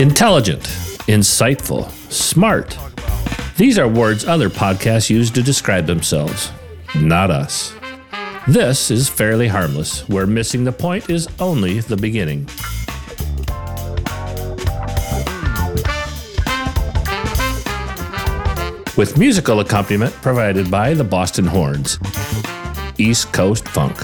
Intelligent, insightful, smart. These are words other podcasts use to describe themselves, not us. This is Fairly Harmless, where missing the point is only the beginning. With musical accompaniment provided by the Boston Horns, East Coast Funk.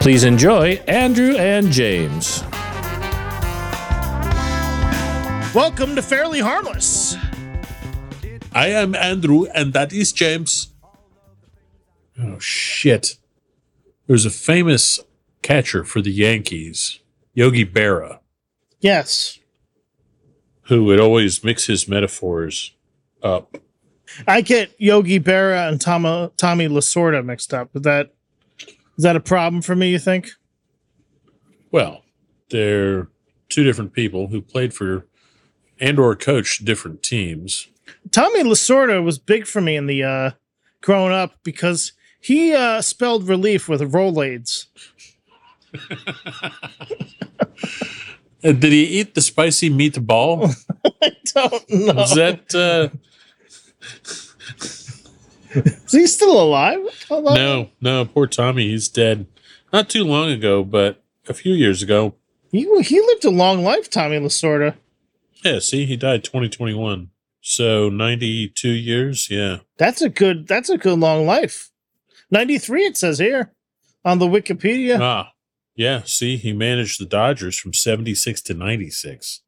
Please enjoy Andrew and James. Welcome to Fairly Harmless. I am Andrew, and that is James. Oh, shit. There's a famous catcher for the Yankees, Yogi Berra, Yes, who would always mix his metaphors up. I get Yogi Berra and Tama, Tommy Lasorda mixed up. Is that is that a problem for me? You think? Well, they're two different people who played for and or coached different teams. Tommy Lasorda was big for me in the uh, growing up because he uh, spelled relief with Rolaids. Did he eat the spicy meatball? I don't know. Was that uh Is he still alive? no, no, poor Tommy, he's dead. Not too long ago, but a few years ago. He he lived a long life, Tommy Lasorda. Yeah, see, he died 2021. So 92 years, yeah. That's a good. That's a good long life. Ninety three. It says here on the Wikipedia. Ah, yeah, see, he managed the Dodgers from 76 to 96.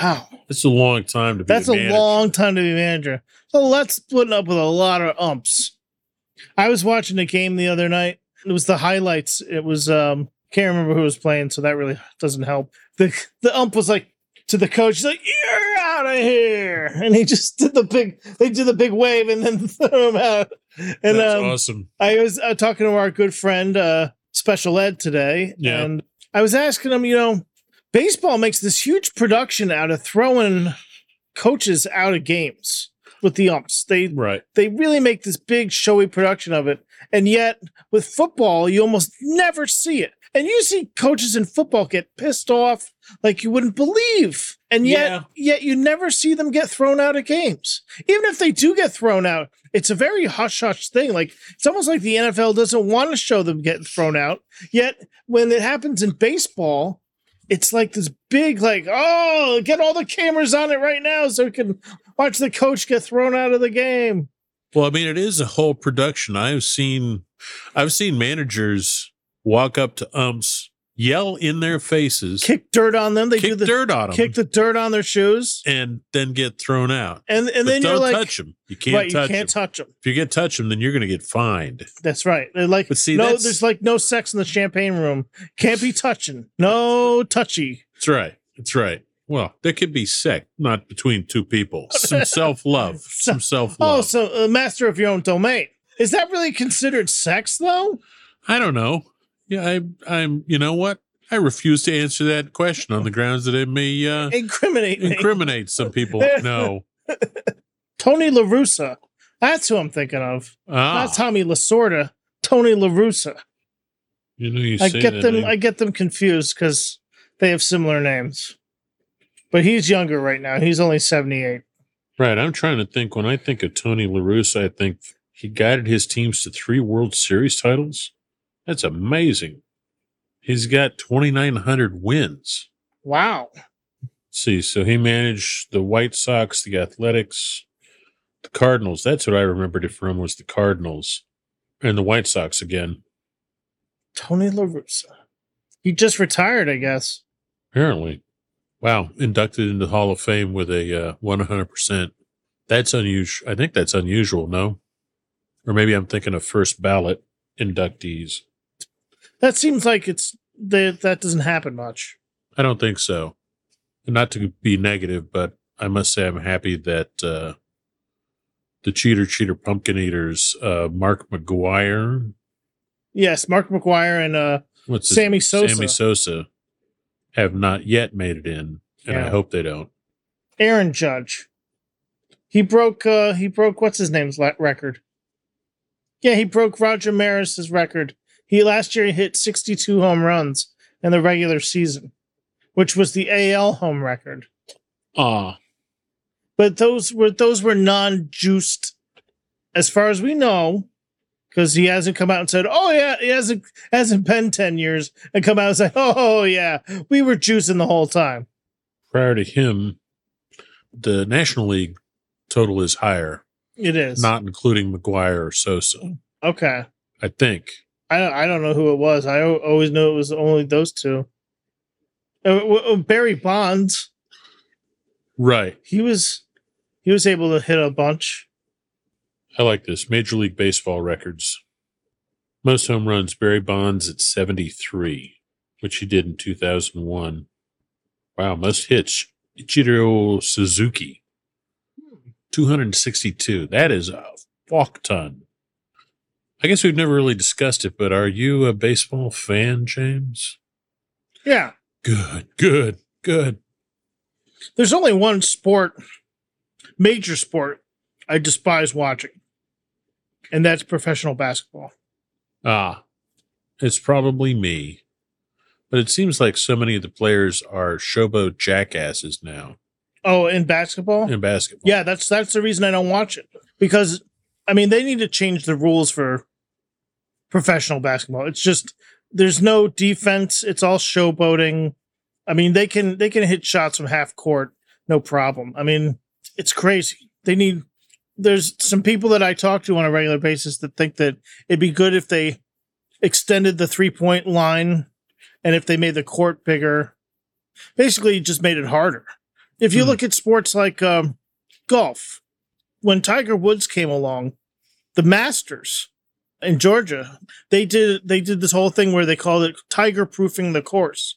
Wow. That's a long time to be That's a manager. long time to be manager. So let's putting up with a lot of umps. I was watching a game the other night. It was the highlights. It was um can't remember who was playing, so that really doesn't help. The the ump was like to the coach, he's like, You're out of here. And he just did the big they did the big wave and then threw him out. And That's um, awesome. I was uh, talking to our good friend, uh, Special Ed, today, Yeah. and I was asking him, you know, baseball makes this huge production out of throwing coaches out of games with the umps. They Right. they really make this big showy production of it, and yet with football, you almost never see it. And you see coaches in football get pissed off like you wouldn't believe, and yet Yeah. yet you never see them get thrown out of games. Even if they do get thrown out, it's a very hush hush thing. Like it's almost like the NFL doesn't want to show them getting thrown out. Yet when it happens in baseball, it's like this big, like, oh, get all the cameras on it right now so we can watch the coach get thrown out of the game. Well, I mean, it is a whole production. I've seen, I've seen managers walk up to umps, yell in their faces, Kick dirt on them. They do the dirt on them, kick the dirt on their shoes, and then get thrown out. and and but then don't you're like, touch them. You can't right, you touch can't them. touch them. if you get touch them, then you're going to get fined. That's right. They're like, But see, no, there's like no sex in the champagne room. Can't be touching. No touchy. That's right. That's right. Well, there could be sex, not between two people. Some self love. Some self love. Oh, so uh, master of your own domain. Is that really considered sex though? I don't know. Yeah, I, I'm. You know what? I refuse to answer that question on the grounds that it may uh, Incriminate me. incriminate some people. No. Tony La Russa. That's who I'm thinking of. Ah, Not Tommy Lasorda. Tony La Russa. you know, you I get them name. I get them confused because they have similar names. But he's younger right now. He's only 78. right. I'm trying to think. When I think of Tony La Russa, I think he guided his teams to three World Series titles. That's amazing. He's got 2,900 wins. Wow. see, so he managed the White Sox, the Athletics, the Cardinals. That's what I remembered it from was the Cardinals and the White Sox again. Tony La Russa. He just retired, I guess. Apparently, wow, inducted into the Hall of Fame with a uh, 100%. That's unusual. I think that's unusual. No, or maybe I'm thinking of first ballot inductees. That seems like it's that that doesn't happen much. I don't think so. Not to be negative, but I must say I'm happy that uh, the cheater cheater pumpkin eaters, uh, Mark McGwire, Yes, Mark McGwire and uh what's his- Sammy Sosa. Sammy Sosa, have not yet made it in, and I hope they don't. Aaron Judge. He broke uh he broke what's his name's record. Yeah, he broke Roger Maris's record. He last year he hit 62 home runs in the regular season, which was the AL home record. Ah, But those were those were non-juiced, as far as we know, because he hasn't come out and said, "Oh yeah," he hasn't hasn't been 10 years and come out and say, "Oh yeah, we were juicing the whole time." prior to him, the National League total is higher, It is not including McGwire or Sosa. okay. I think. I don't, I don't know who it was. I always knew it was only those two. Uh, uh, Barry Bonds, Right. he was he was able to hit a bunch. I like this. Major League Baseball records. Most home runs, Barry Bonds at 73, which he did in 2001. Wow. Most hits, Ichiro Suzuki, 262. That is a fuck ton. I guess we've never really discussed it, but are you a baseball fan, James? Yeah, Good, good, good. there's only one sport, major sport, I despise watching, and that's professional basketball. Ah, it's probably me. But it seems like so many of the players are showboat jackasses now Oh, in basketball, in basketball. yeah, that's that's the reason I don't watch it because I mean they need to change the rules for professional basketball. It's just there's no defense. It's all showboating. I mean they can they can hit shots from half court, no problem. I mean it's crazy. They need. There's some people that I talk to on a regular basis that think that it'd be good if they extended the three point line and if they made the court bigger. Basically, just made it harder. If you Hmm. look at sports like um, golf, when Tiger Woods came along, the Masters in Georgia, they did they did this whole thing where they called it tiger proofing the course.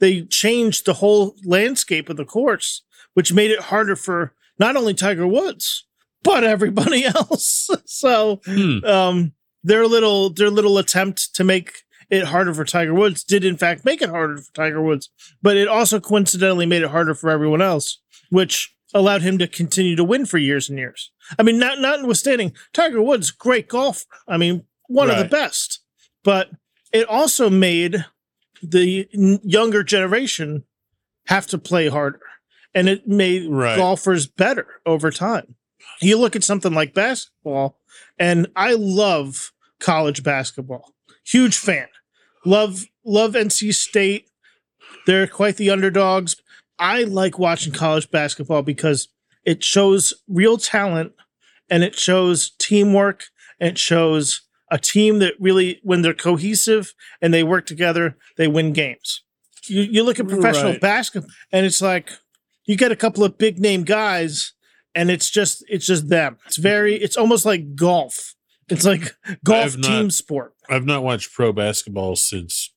They changed the whole landscape of the course, which made it harder for not only Tiger Woods but everybody else. so Hmm. um, their little their little attempt to make it harder for Tiger Woods did in fact make it harder for Tiger Woods, but it also coincidentally made it harder for everyone else, which allowed him to continue to win for years and years. I mean, not notwithstanding Tiger Woods, great golfer. I mean, one of the best, but it also made the younger generation have to play harder, and it made Right. golfers better over time. You look at something like basketball, and I love college basketball. Huge fan. Love love NC State. They're quite the underdogs. I like watching college basketball because it shows real talent and it shows teamwork and it shows a team that really when they're cohesive and they work together, they win games. You you look at professional Right. basketball and it's like you get a couple of big name guys and it's just it's just them. It's very it's almost like golf. It's like golf not- team sport. I've not watched pro basketball since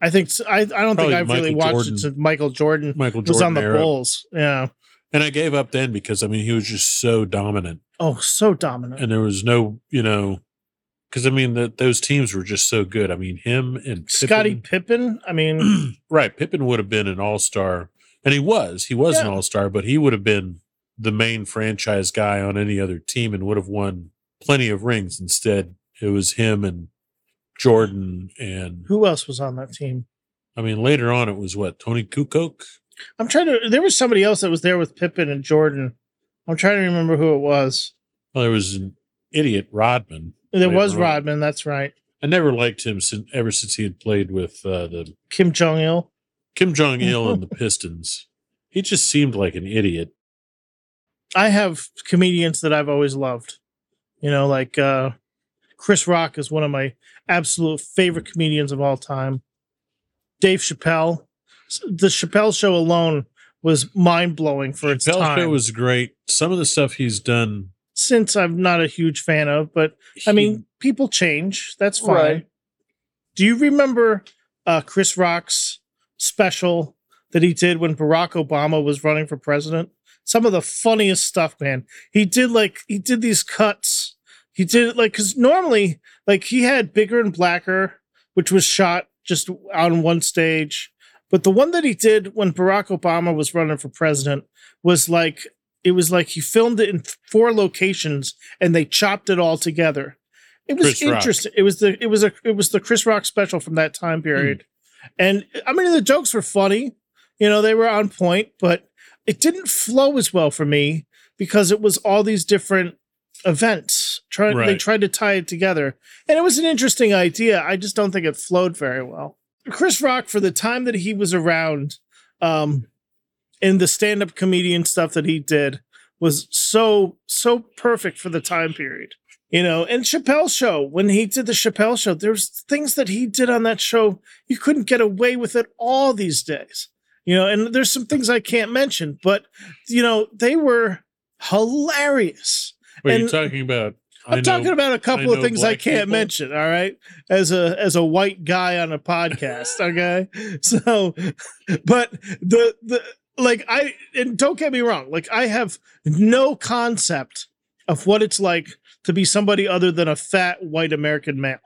I think I, I don't Probably think I've really Michael watched Jordan. it since Michael Jordan Michael was on the era. Bulls. Yeah. And I gave up then because I mean he was just so dominant, Oh, so dominant. and there was no, you know, because I mean that those teams were just so good. I mean him and Scottie Pippen- Pippen. I mean, right? Pippen would have been an all star, and he was. He was an all star, but he would have been the main franchise guy on any other team and would have won plenty of rings. Instead, it was him and Jordan, and who else was on that team? I mean later on it was what Toni Kukoc. I'm trying to. There was somebody else that was there with Pippen and Jordan. I'm trying to remember who it was. Well, there was an idiot Rodman. There was on. Rodman. That's right. I never liked him since ever since he had played with uh, the Kim Jong Il. Kim Jong Il and the Pistons. He just seemed like an idiot. I have comedians that I've always loved. You know, like uh, Chris Rock is one of my absolute favorite comedians of all time. Dave Chappelle. The Chappelle Show alone was mind blowing for its Chappelle time. Show was great. Some of the stuff he's done. Since I'm not a huge fan of, but I he- mean, people change. That's fine. Right. Do you remember uh, Chris Rock's special that he did when Barack Obama was running for president? Some of the funniest stuff, man. He did like he did these cuts. He did like because normally like he had bigger and blacker, which was shot just on one stage. But the one that he did when Barack Obama was running for president was like it was like he filmed it in four locations and they chopped it all together it was Chris Rock. interesting. It was the it was a it was the Chris Rock special from that time hmm. period, and I mean the jokes were funny. You know, they were on point, but it didn't flow as well for me because it was all these different events. Try, They tried to tie it together, and it was an interesting idea. I just don't think it flowed very well. Chris Rock, for the time that he was around, um, in the stand-up comedian stuff that he did, was so so perfect for the time period. You know, and Chappelle show when he did the Chappelle show, there's things that he did on that show you couldn't get away with it all these days. You know, and there's some things I can't mention, but you know they were hilarious. What are you And- talking about? I'm know- talking about a couple of things I can't people. mention. All right, as a as a white guy on a podcast. Okay, so, but the the like I and don't get me wrong, like I have no concept of what it's like to be somebody other than a fat white American male.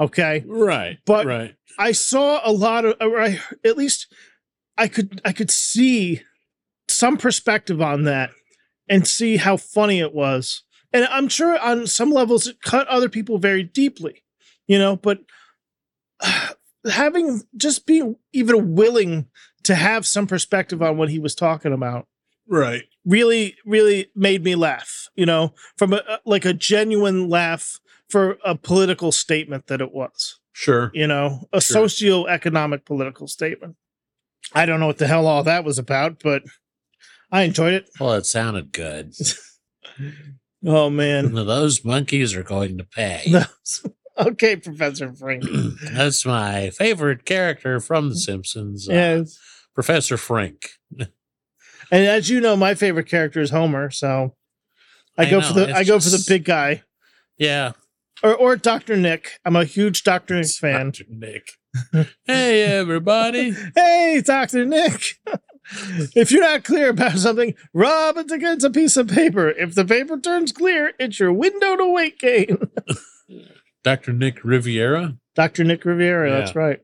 Okay, Right. But- right. I saw a lot of, or I, at least I could, I could see some perspective on that and see how funny it was. And I'm sure on some levels it cut other people very deeply, you know, but having just being even willing to have some perspective on what he was talking about Right. really really made me laugh you know from a like a genuine laugh for a political statement that it was Sure. you know, a Sure. socio-economic political statement. I don't know what the hell all that was about, but I enjoyed it. Well, it sounded good. Oh man. Those monkeys are going to pay. Okay, Professor Frink. That's my favorite character from The Simpsons, uh, Yes. Professor Frink. And as you know, my favorite character is Homer, so I, I go know, for the I go for the big guy. Yeah, Or or Dr. Nick. I'm a huge Dr. Nick fan. Dr. Nick. hey, everybody. Hey, Dr. Nick. If you're not clear about something, rub it against a piece of paper. If the paper turns clear, it's your window to weight gain. Dr. Nick Riviera. Dr. Nick Riviera, that's right.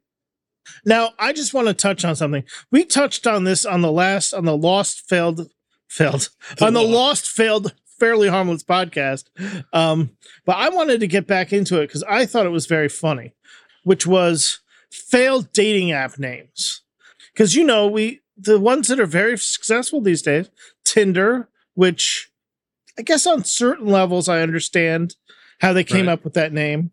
Now, I just want to touch on something. We touched on this on the last on the Lost Failed Failed on the Lost Failed Fairly Harmless podcast. Um, but I wanted to get back into it because I thought it was very funny, which was failed dating app names. Because you know, we the ones that are very successful these days, Tinder, which I guess on certain levels I understand how they came Right. up with that name.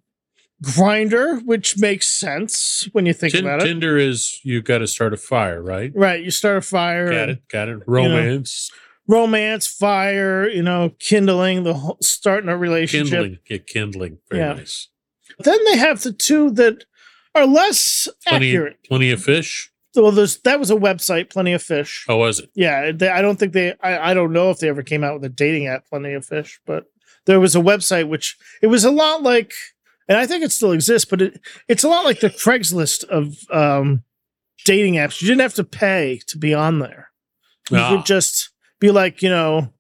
Grindr, which makes sense when you think Tin- about it. Tinder is you got to start a fire, right? Right, you start a fire, Got and it. Got it. Romance. romance, fire, you know, kindling, the whole, starting a relationship. kindling. Yeah, kindling. Very Yeah. nice. Then they have the two that are less Plenty, accurate. plenty of fish. Well, there's that was a website, Plenty of Fish. Oh, was it? Yeah, they, I don't think they. I, I don't know if they ever came out with a dating app, Plenty of Fish, but there was a website which it was a lot like, and I think it still exists, but it it's a lot like the Craigslist of um, dating apps. You didn't have to pay to be on there. You Ah. could just be like, you know,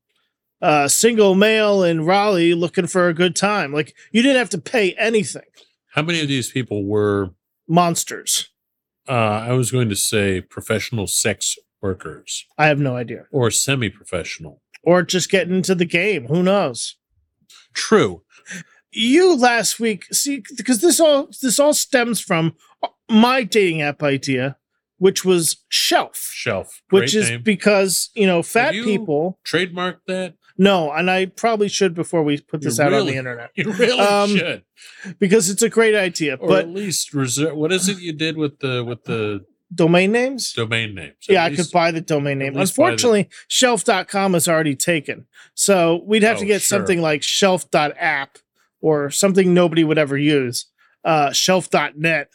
uh, single male in Raleigh looking for a good time. Like you didn't have to pay anything. How many of these people were? Monsters. Uh, I was going to say professional sex workers I have no idea. or semi-professional. Or just getting into the game. Who knows? True. you last week see because this all this all stems from my dating app idea which was shelf Shelf. Which is name. because you know fat you- people Trademark that. No and i probably should before we put this You out on the internet You really Um, should. because it's a great idea Or but at least reserve. What is it you did with the with the domain names domain names? At yeah i could buy the domain name least buy the- unfortunately shelf.com is already taken so we'd have to Oh, get sure. something like shelf.app or something nobody would ever use uh shelf.net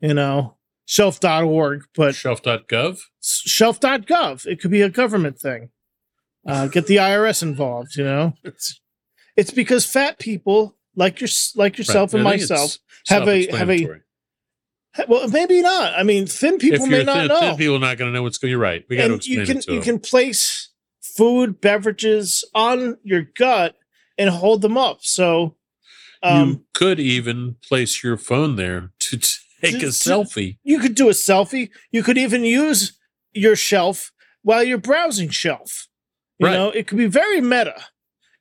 you know shelf.org but Shelf.gov. shelf.gov it could be a government thing uh get the irs involved you know it's because fat people like your like yourself Right. and it's myself have a- have a- well maybe not i mean thin people may not thin, know thin people are not going to know what's going. You're right. We got to explain you can it to you them. can place food beverages on your gut and hold them up so um you could even place your phone there to take To- a selfie. you could do a selfie you could even use your shelf while you're browsing shelf you Right. know it could be very meta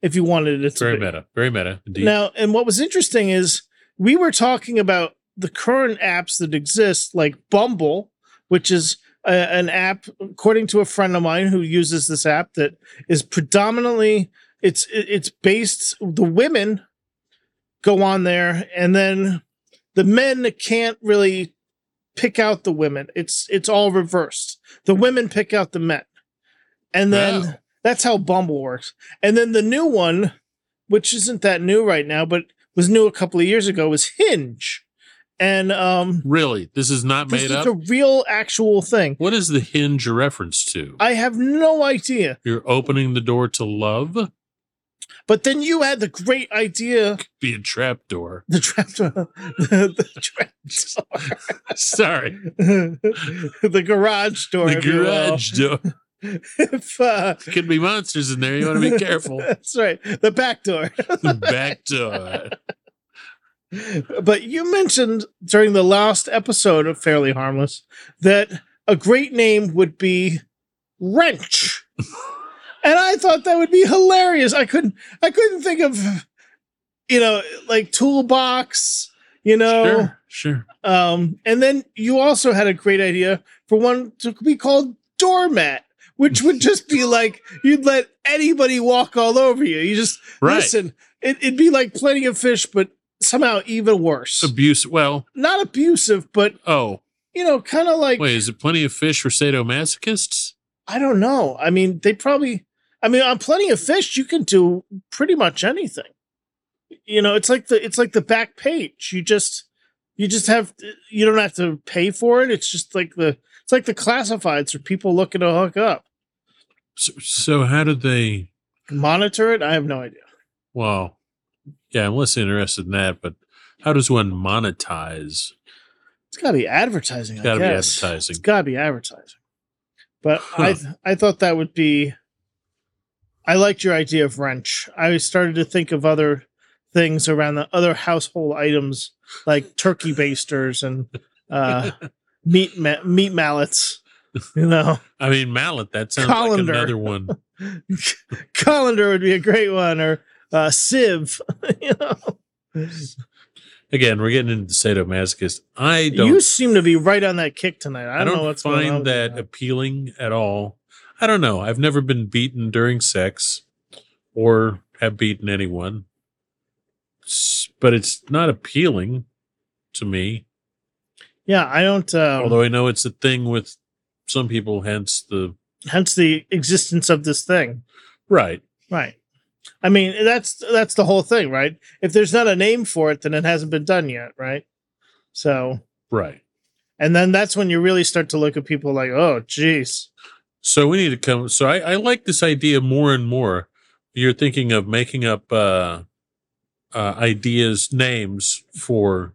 if you wanted it to very be. meta. Very meta. Indeed. now and what was interesting is we were talking about the current apps that exist, like Bumble, which is a, an app, according to a friend of mine who uses this app, that is predominantly it's it's based the women go on there, and then the men can't really pick out the women. It's it's all reversed. The women pick out the men, and then Wow. That's how Bumble works. And then the new one, which isn't that new right now, but was new a couple of years ago, was Hinge. And um Really, this is not this made is up. a real actual thing. what is the hinge a reference to? I have no idea. You're opening the door to love. But then you had the great idea, Be a trap door. the trap door, the, the trap Sorry, the garage door, the if you will. garage door. If, uh, Could be monsters in there. You want to be careful. That's right, the back door. the back door. But you mentioned during the last episode of Fairly Harmless that a great name would be Wrench. and I thought that would be hilarious. I couldn't I couldn't think of you know, like toolbox, you know. Sure, sure. Um and then you also had a great idea for one to be called doormat, which would just be like you'd let anybody walk all over you. You just Right. Listen, it, it'd be like plenty of fish, but somehow even worse. Abuse. Well, Not abusive, but oh, you know, kind of like wait. Is it plenty of fish for sadomasochists? I don't know. I mean, they probably. I mean, on plenty of fish, you can do pretty much anything. You know, it's like the it's like the back page. You just you just have you don't have to pay for it. It's just like the it's like the classifieds for people looking to hook up. So, so how do they? Monitor it. I have no idea. Well, yeah, I'm less interested in that. But how does one monetize? It's got to be advertising. It's got to be advertising. It's got to be advertising. But I Huh. I thought that would be. I liked your idea of wrench. I started to think of other things around the other household items like turkey basters and uh, meat ma- meat mallets. You know, I mean, mallet. That sounds Colander. like another one. colander would be a great one, or uh, sieve. you know, Again, we're getting into sadomasochist. I don't. you seem to be right on that kick tonight. I I don't, don't know what's going on. find that man. appealing at all. I don't know. I've never been beaten during sex or have beaten anyone. S- But it's not appealing to me. Yeah, I don't. Um, Although I know it's a thing with some people, hence the hence the existence of this thing. right. Right. I mean, that's that's the whole thing, right? If there's not a name for it, then it hasn't been done yet, right? So, Right. and then that's when you really start to look at people like, oh, geez, So we need to come. So I, I like this idea more and more. You're thinking of making up uh, uh, ideas, names for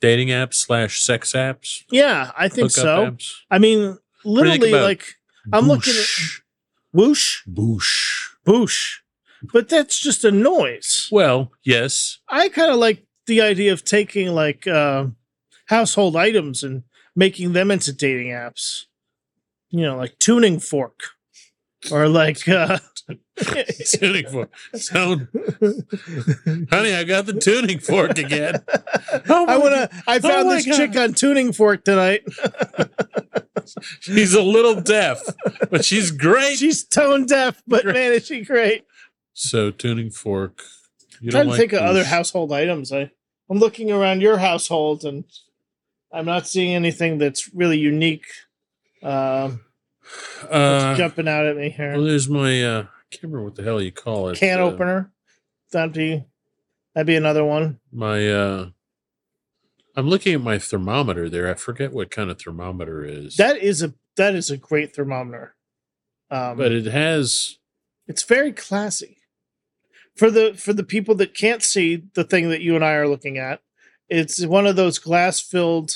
dating apps slash sex apps. yeah, I think so. apps. I mean, do you think literally, about like I'm looking at Boosh. whoosh, Boosh. boosh, but that's just a noise. Well, yes. I kind of like the idea of taking like uh, household items and making them into dating apps. You know, like tuning fork, or like. Uh, tuning fork. Sound, honey, I got the tuning fork again. Oh I want to. I found my this God. chick on tuning fork tonight. She's a little deaf, but she's great. She's tone deaf, but man, is she great! So tuning fork. You trying to like think of other household items. I I'm looking around your household and I'm not seeing anything that's really unique. Um, Uh, jumping out at me here. well, there's my. Uh, I can't remember what the hell you call it. Can uh, opener. That'd be that'd be another one. My. uh I'm looking at my thermometer there. I forget what kind of thermometer is. That is a that is a great thermometer. Um, but it has. it's very classy for the for the people that can't see the thing that you and I are looking at. It's one of those glass filled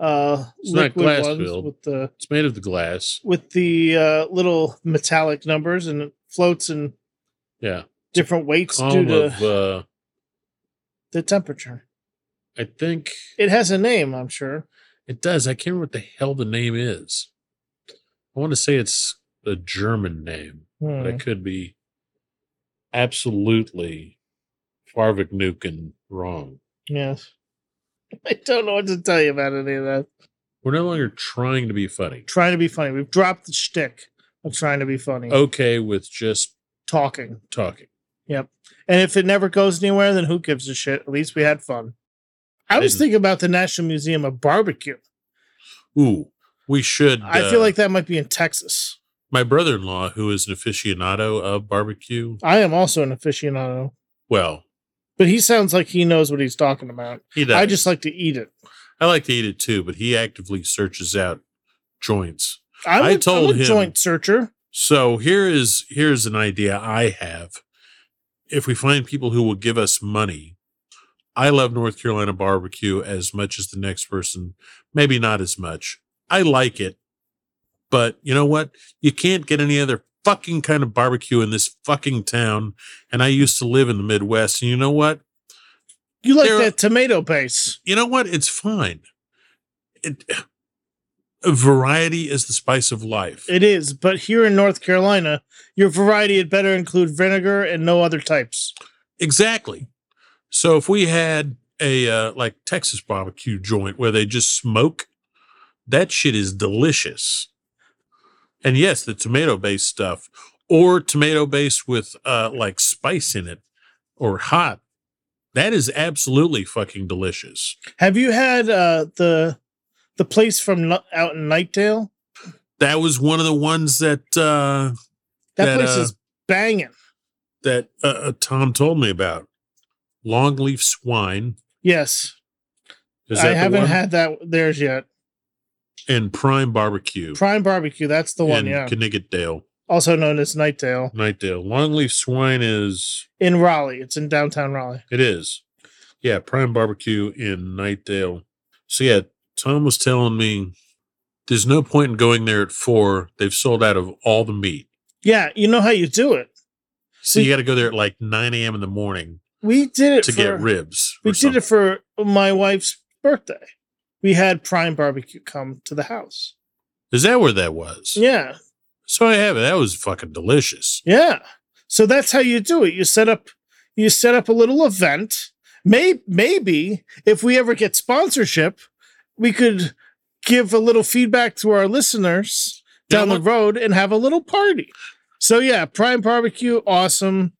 uh It's not liquid ones glass-filled. with the It's made of the glass. with the uh, little metallic numbers and it floats and Yeah. different weights due to of. uh the temperature. I think It has a name, I'm sure. it does. I can't remember what the hell the name is. I want to say it's a German name, but I Hmm. could be absolutely Farvik Nuken wrong. Yes. I don't know what to tell you about any of that. We're no longer trying to be funny. Trying to be funny. We've dropped the shtick of trying to be funny. Okay with just Talking. talking. Yep. And if it never goes anywhere, then who gives a shit? At least we had fun. I was thinking about the National Museum of Barbecue. Ooh, we should. I uh, feel like that might be in Texas. my brother-in-law, who is an aficionado of barbecue. I am also an aficionado, Well, but he sounds like he knows what he's talking about. he does. I just like to eat it. I like to eat it too, but he actively searches out joints. I'm I a- told I'm a him- joint searcher. So here is here's an idea I have. If we find people who will give us money, I love North Carolina barbecue as much as the next person, maybe not as much. I like it, but you know what? You can't get any other fucking kind of barbecue in this fucking town. And I used to live in the Midwest, and you know what? You like There- that tomato base? You know what? It's fine. It, variety is the spice of life. It is, but here in North Carolina, your variety had better include vinegar and no other types. Exactly. So if we had a uh, like Texas barbecue joint where they just smoke, that shit is delicious. And yes, the tomato based stuff or tomato based with uh like spice in it or hot. That is absolutely fucking delicious. Have you had uh, the the place from out in Knightdale? That was one of the ones that uh That, That, place uh, is banging. that uh, uh, Tom told me about. Longleaf swine. Yes, I haven't one? had that theirs yet. And prime barbecue. Prime Barbecue, that's the one. in Yeah, Connecticutdale. also known as Knightdale Knightdale. Longleaf swine is in Raleigh. It's in downtown Raleigh. it is. Yeah, prime barbecue in Knightdale. So yeah, Tom was telling me there's no point in going there at four. They've sold out of all the meat. Yeah, you know how you do it. So We- you got to go there at like 9 a.m. in the morning We did it to for, get ribs. We or did it for my wife's birthday. We had Prime Barbecue come to the house. Is that where that was? Yeah, So I have it. That was fucking delicious. yeah. So that's how you do it. You set up, you set up a little event. May maybe if we ever get sponsorship, we could give a little feedback to our listeners down Now, the road and have a little party. So yeah, Prime Barbecue, awesome.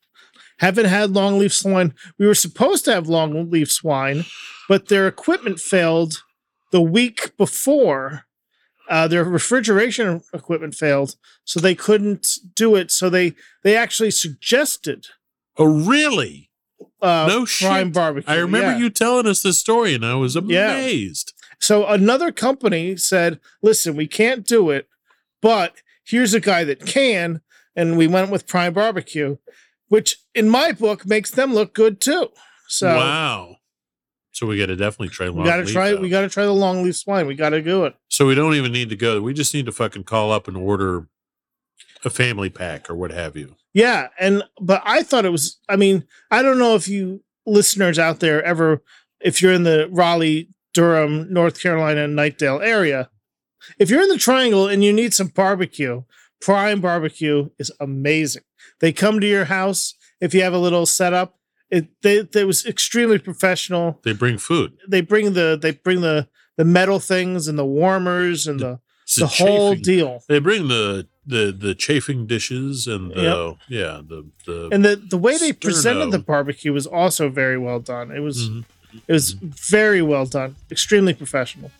Haven't had long leaf swine. We were supposed to have long leaf swine, but their equipment failed the week before. Uh, their refrigeration equipment failed, so they couldn't do it. So they they actually suggested Oh, really? uh, No Prime. Barbecue. I remember yeah. you telling us this story, and I was Yeah. amazed. So another company said, "Listen, we can't do it, but here's a guy that can." And we went with Prime Barbecue, which in my book makes them look good too. So wow. So we got to definitely try. we got to try. out. We got to try the long leaf swine. We got to do it. So we don't even need to go. We just need to fucking call up and order a family pack or what have you. Yeah, and but I thought it was. I mean, I don't know if you listeners out there ever, if you're in the Raleigh, Durham, North Carolina, Knightdale area, if you're in the Triangle and you need some barbecue, Prime Barbecue is amazing. They come to your house if you have a little setup. It they they was extremely professional. They bring food. They bring the they bring the the metal things and the warmers and the It's the whole deal. They bring the the the chafing dishes and the yeah the the And the the way they presented the barbecue was also very well done. It was Mhm. it was very well done, extremely professional,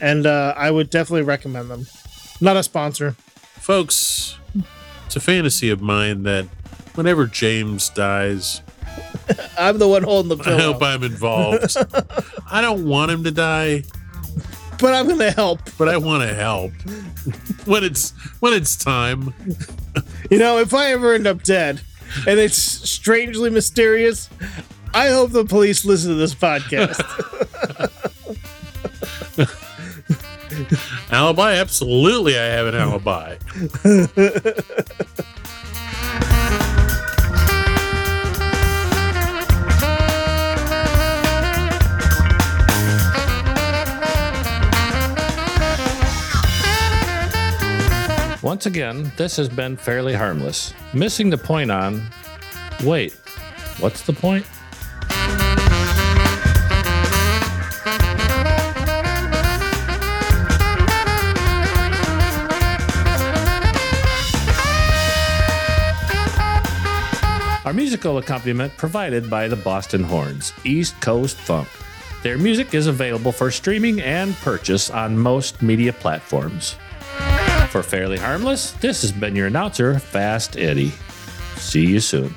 and uh, I would definitely recommend them. Not a sponsor. folks. It's a fantasy of mine that whenever James dies, I'm the one holding the pillow. I hope I'm involved. I don't want him to die, but I'm gonna help. but I want to help when it's when it's time. You know, if I ever end up dead, and it's strangely mysterious, I hope the police listen to this podcast. Alibi? Absolutely, I have an alibi. Once again, this has been fairly harmless. Missing the point on wait, what's the point? Our musical accompaniment provided by the Boston Horns, East Coast Funk. Their music is available for streaming and purchase on most media platforms. For Fairly Harmless, this has been your announcer, Fast Eddie. See you soon.